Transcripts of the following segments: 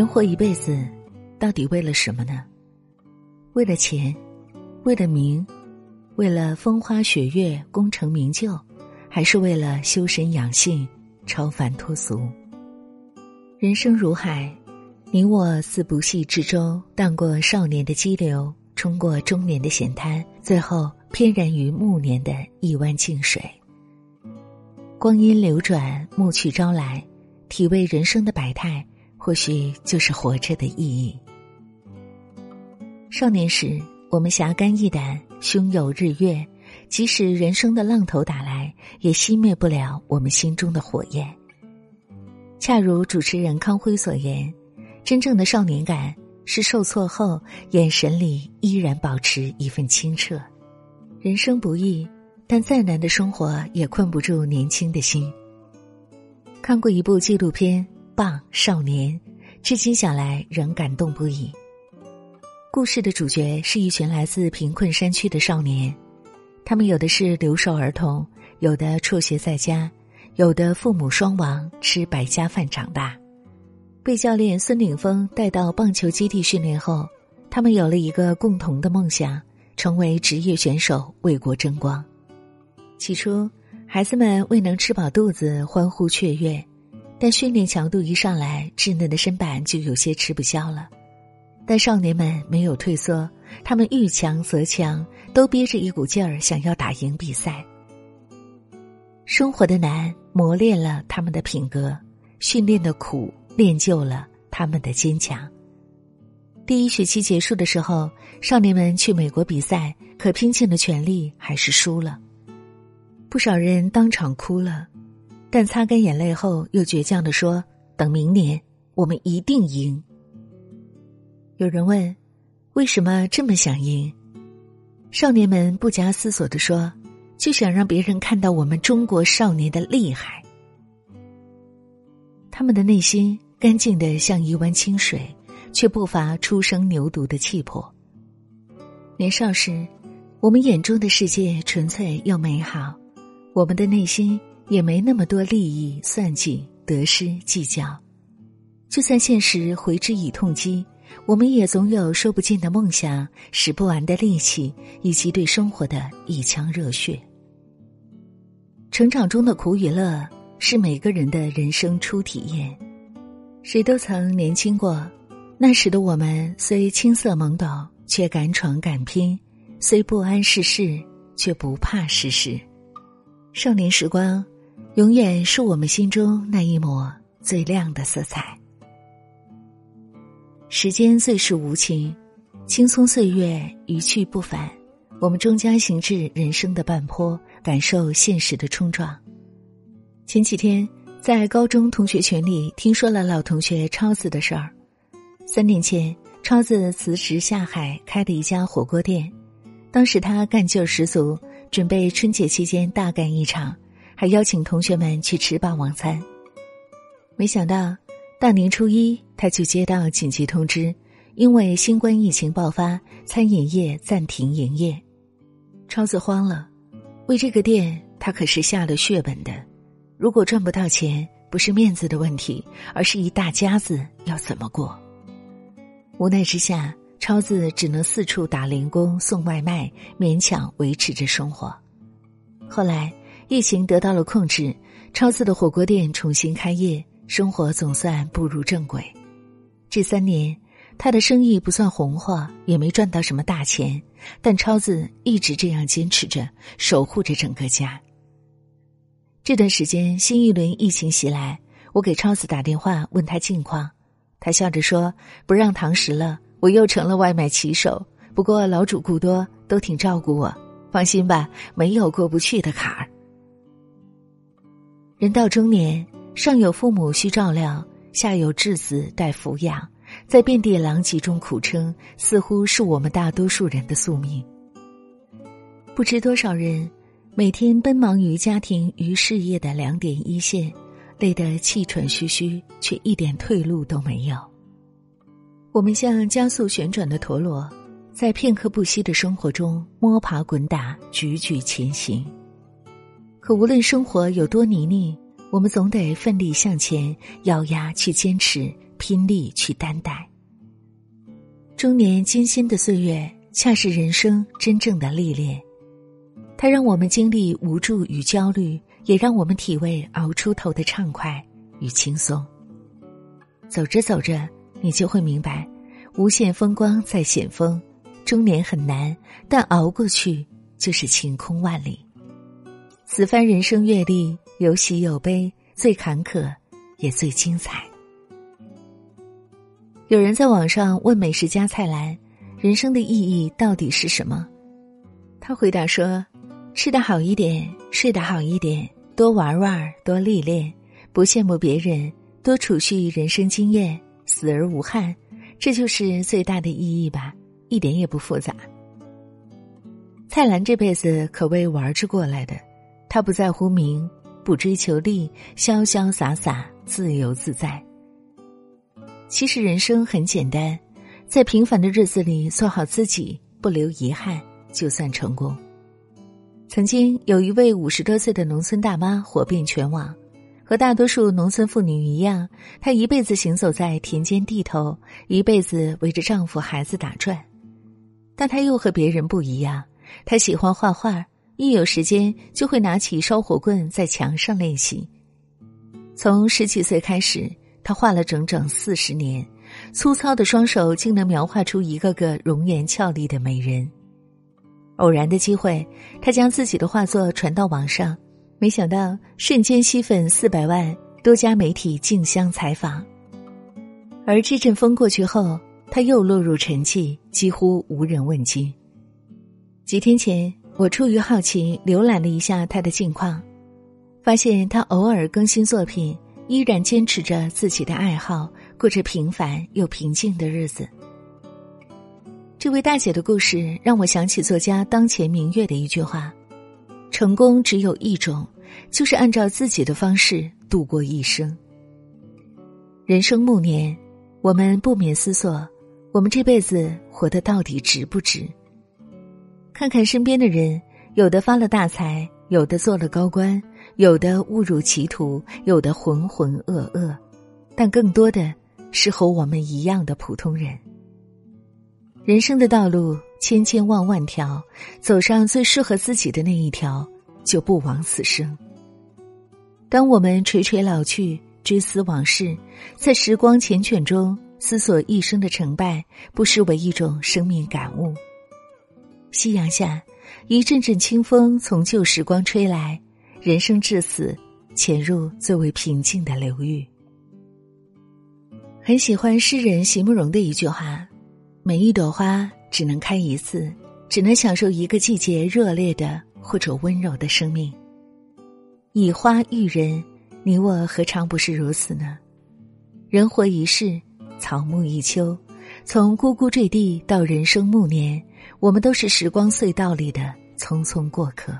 人活一辈子，到底为了什么呢？为了钱，为了名，为了风花雪月、功成名就，还是为了修身养性、超凡脱俗？人生如海，你我似不系之舟，荡过少年的激流，冲过中年的险滩，最后翩然于暮年的一湾静水。光阴流转，暮去朝来，体味人生的百态。或许就是活着的意义。少年时，我们侠肝义胆，胸有日月，即使人生的浪头打来，也熄灭不了我们心中的火焰。恰如主持人康辉所言，真正的少年感是受挫后眼神里依然保持一份清澈。人生不易，但再难的生活也困不住年轻的心。看过一部纪录片。棒少年，至今想来仍感动不已。故事的主角是一群来自贫困山区的少年，他们有的是留守儿童，有的辍学在家，有的父母双亡，吃百家饭长大。被教练孙岭峰带到棒球基地训练后，他们有了一个共同的梦想，成为职业选手，为国争光。起初，孩子们未能吃饱肚子，欢呼雀跃。但训练强度一上来，稚嫩的身板就有些吃不消了。但少年们没有退缩，他们遇强则强，都憋着一股劲儿想要打赢比赛。生活的难磨练了他们的品格，训练的苦练就了他们的坚强。第一学期结束的时候，少年们去美国比赛，可拼尽了全力还是输了，不少人当场哭了。但擦干眼泪后，又倔强的说：“等明年，我们一定赢。”有人问：“为什么这么想赢？”少年们不假思索的说：“就想让别人看到我们中国少年的厉害。”他们的内心干净的像一湾清水，却不乏初生牛犊的气魄。年少时，我们眼中的世界纯粹又美好，我们的内心。也没那么多利益算计、得失计较，就算现实回之以痛击，我们也总有说不尽的梦想、使不完的力气，以及对生活的一腔热血。成长中的苦与乐是每个人的人生初体验，谁都曾年轻过，那时的我们虽青涩懵懂，却敢闯敢拼；虽不谙世事，却不怕世事。少年时光。永远是我们心中那一抹最亮的色彩。时间最是无情，青葱岁月一去不返，我们终将行至人生的半坡，感受现实的冲撞。前几天在高中同学群里听说了老同学超子的事儿。三年前，超子辞职下海开了一家火锅店，当时他干劲十足，准备春节期间大干一场。还邀请同学们去吃霸王餐，没想到大年初一他就接到紧急通知，因为新冠疫情爆发，餐饮业暂停营业。超子慌了，为这个店他可是下了血本的，如果赚不到钱，不是面子的问题，而是一大家子要怎么过？无奈之下，超子只能四处打零工、送外卖，勉强维持着生活。后来。疫情得到了控制，超子的火锅店重新开业，生活总算步入正轨。这三年，他的生意不算红火，也没赚到什么大钱，但超子一直这样坚持着，守护着整个家。这段时间，新一轮疫情袭来，我给超子打电话问他近况，他笑着说：“不让堂食了，我又成了外卖骑手。不过老主顾多，都挺照顾我，放心吧，没有过不去的坎儿。”人到中年，上有父母需照料，下有稚子待抚养，在遍地狼藉中苦撑，似乎是我们大多数人的宿命。不知多少人每天奔忙于家庭与事业的两点一线，累得气喘吁吁，却一点退路都没有。我们像加速旋转的陀螺，在片刻不息的生活中摸爬滚打，踽踽前行。可无论生活有多泥泞，我们总得奋力向前，咬牙去坚持，拼力去担待。中年艰辛的岁月，恰是人生真正的历练。它让我们经历无助与焦虑，也让我们体味熬出头的畅快与轻松。走着走着，你就会明白，无限风光在险峰。中年很难，但熬过去就是晴空万里。此番人生阅历，有喜有悲，最坎坷也最精彩。有人在网上问美食家蔡澜：“人生的意义到底是什么？”他回答说：“吃得好一点，睡得好一点，多玩玩，多历练，不羡慕别人，多储蓄人生经验，死而无憾，这就是最大的意义吧。”一点也不复杂。蔡澜这辈子可谓玩着过来的，他不在乎名，不追求利，潇潇洒洒，自由自在。其实人生很简单，在平凡的日子里做好自己，不留遗憾，就算成功。曾经有一位五十多岁的农村大妈火遍全网，和大多数农村妇女一样，她一辈子行走在田间地头，一辈子围着丈夫孩子打转。但她又和别人不一样，她喜欢画画，一有时间就会拿起烧火棍在墙上练习。从十几岁开始，他画了整整四十年，粗糙的双手竟能描画出一个个容颜俏丽的美人。偶然的机会，他将自己的画作传到网上，没想到瞬间吸粉四百万，多家媒体竞相采访。而这阵风过去后。他又落入沉寂，几乎无人问津。几天前，我出于好奇浏览了一下他的近况，发现他偶尔更新作品，依然坚持着自己的爱好，过着平凡又平静的日子。这位大姐的故事让我想起作家当前明月的一句话：“成功只有一种，就是按照自己的方式度过一生。”人生暮年，我们不免思索。我们这辈子活得到底值不值？看看身边的人，有的发了大财，有的做了高官，有的误入歧途，有的浑浑噩噩，但更多的是和我们一样的普通人。人生的道路千千万万条，走上最适合自己的那一条，就不枉此生。当我们垂垂老去，追思往事，在时光缱绻中。思索一生的成败，不失为一种生命感悟。夕阳下，一阵阵清风从旧时光吹来，人生至死，潜入最为平静的流域。很喜欢诗人席慕容的一句话：“每一朵花只能开一次，只能享受一个季节热烈的或者温柔的生命。以花喻人，你我何尝不是如此呢？人活一世。”草木一秋，从呱呱坠地到人生暮年，我们都是时光隧道里的匆匆过客。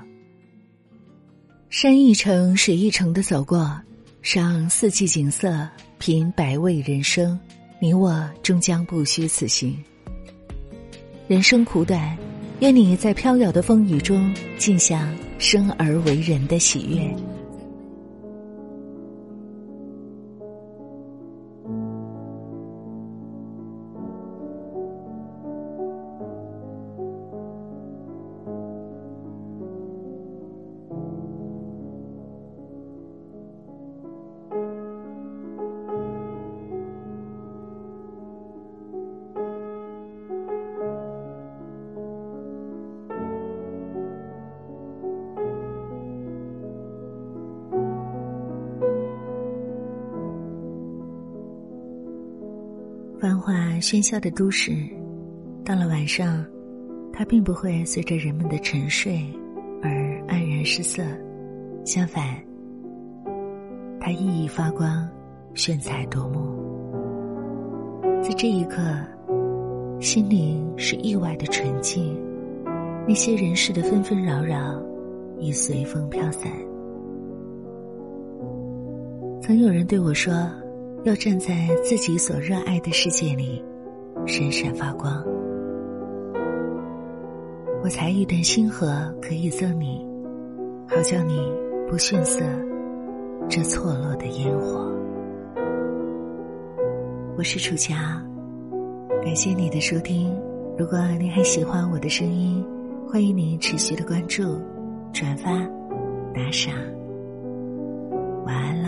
山一程，水一程的走过，赏四季景色，品百味人生，你我终将不虚此行。人生苦短，愿你在飘摇的风雨中，尽享生而为人的喜悦。繁华喧嚣的都市，到了晚上，它并不会随着人们的沉睡而黯然失色，相反，它熠熠发光，炫彩夺目。在这一刻，心灵是意外的纯净，那些人世的纷纷扰扰已随风飘散。曾有人对我说。要站在自己所热爱的世界里，闪闪发光。我才一段星河可以赠你，好叫你不逊色这错落的烟火。我是楚乔，感谢你的收听。如果你还喜欢我的声音，欢迎您持续的关注、转发、打赏。晚安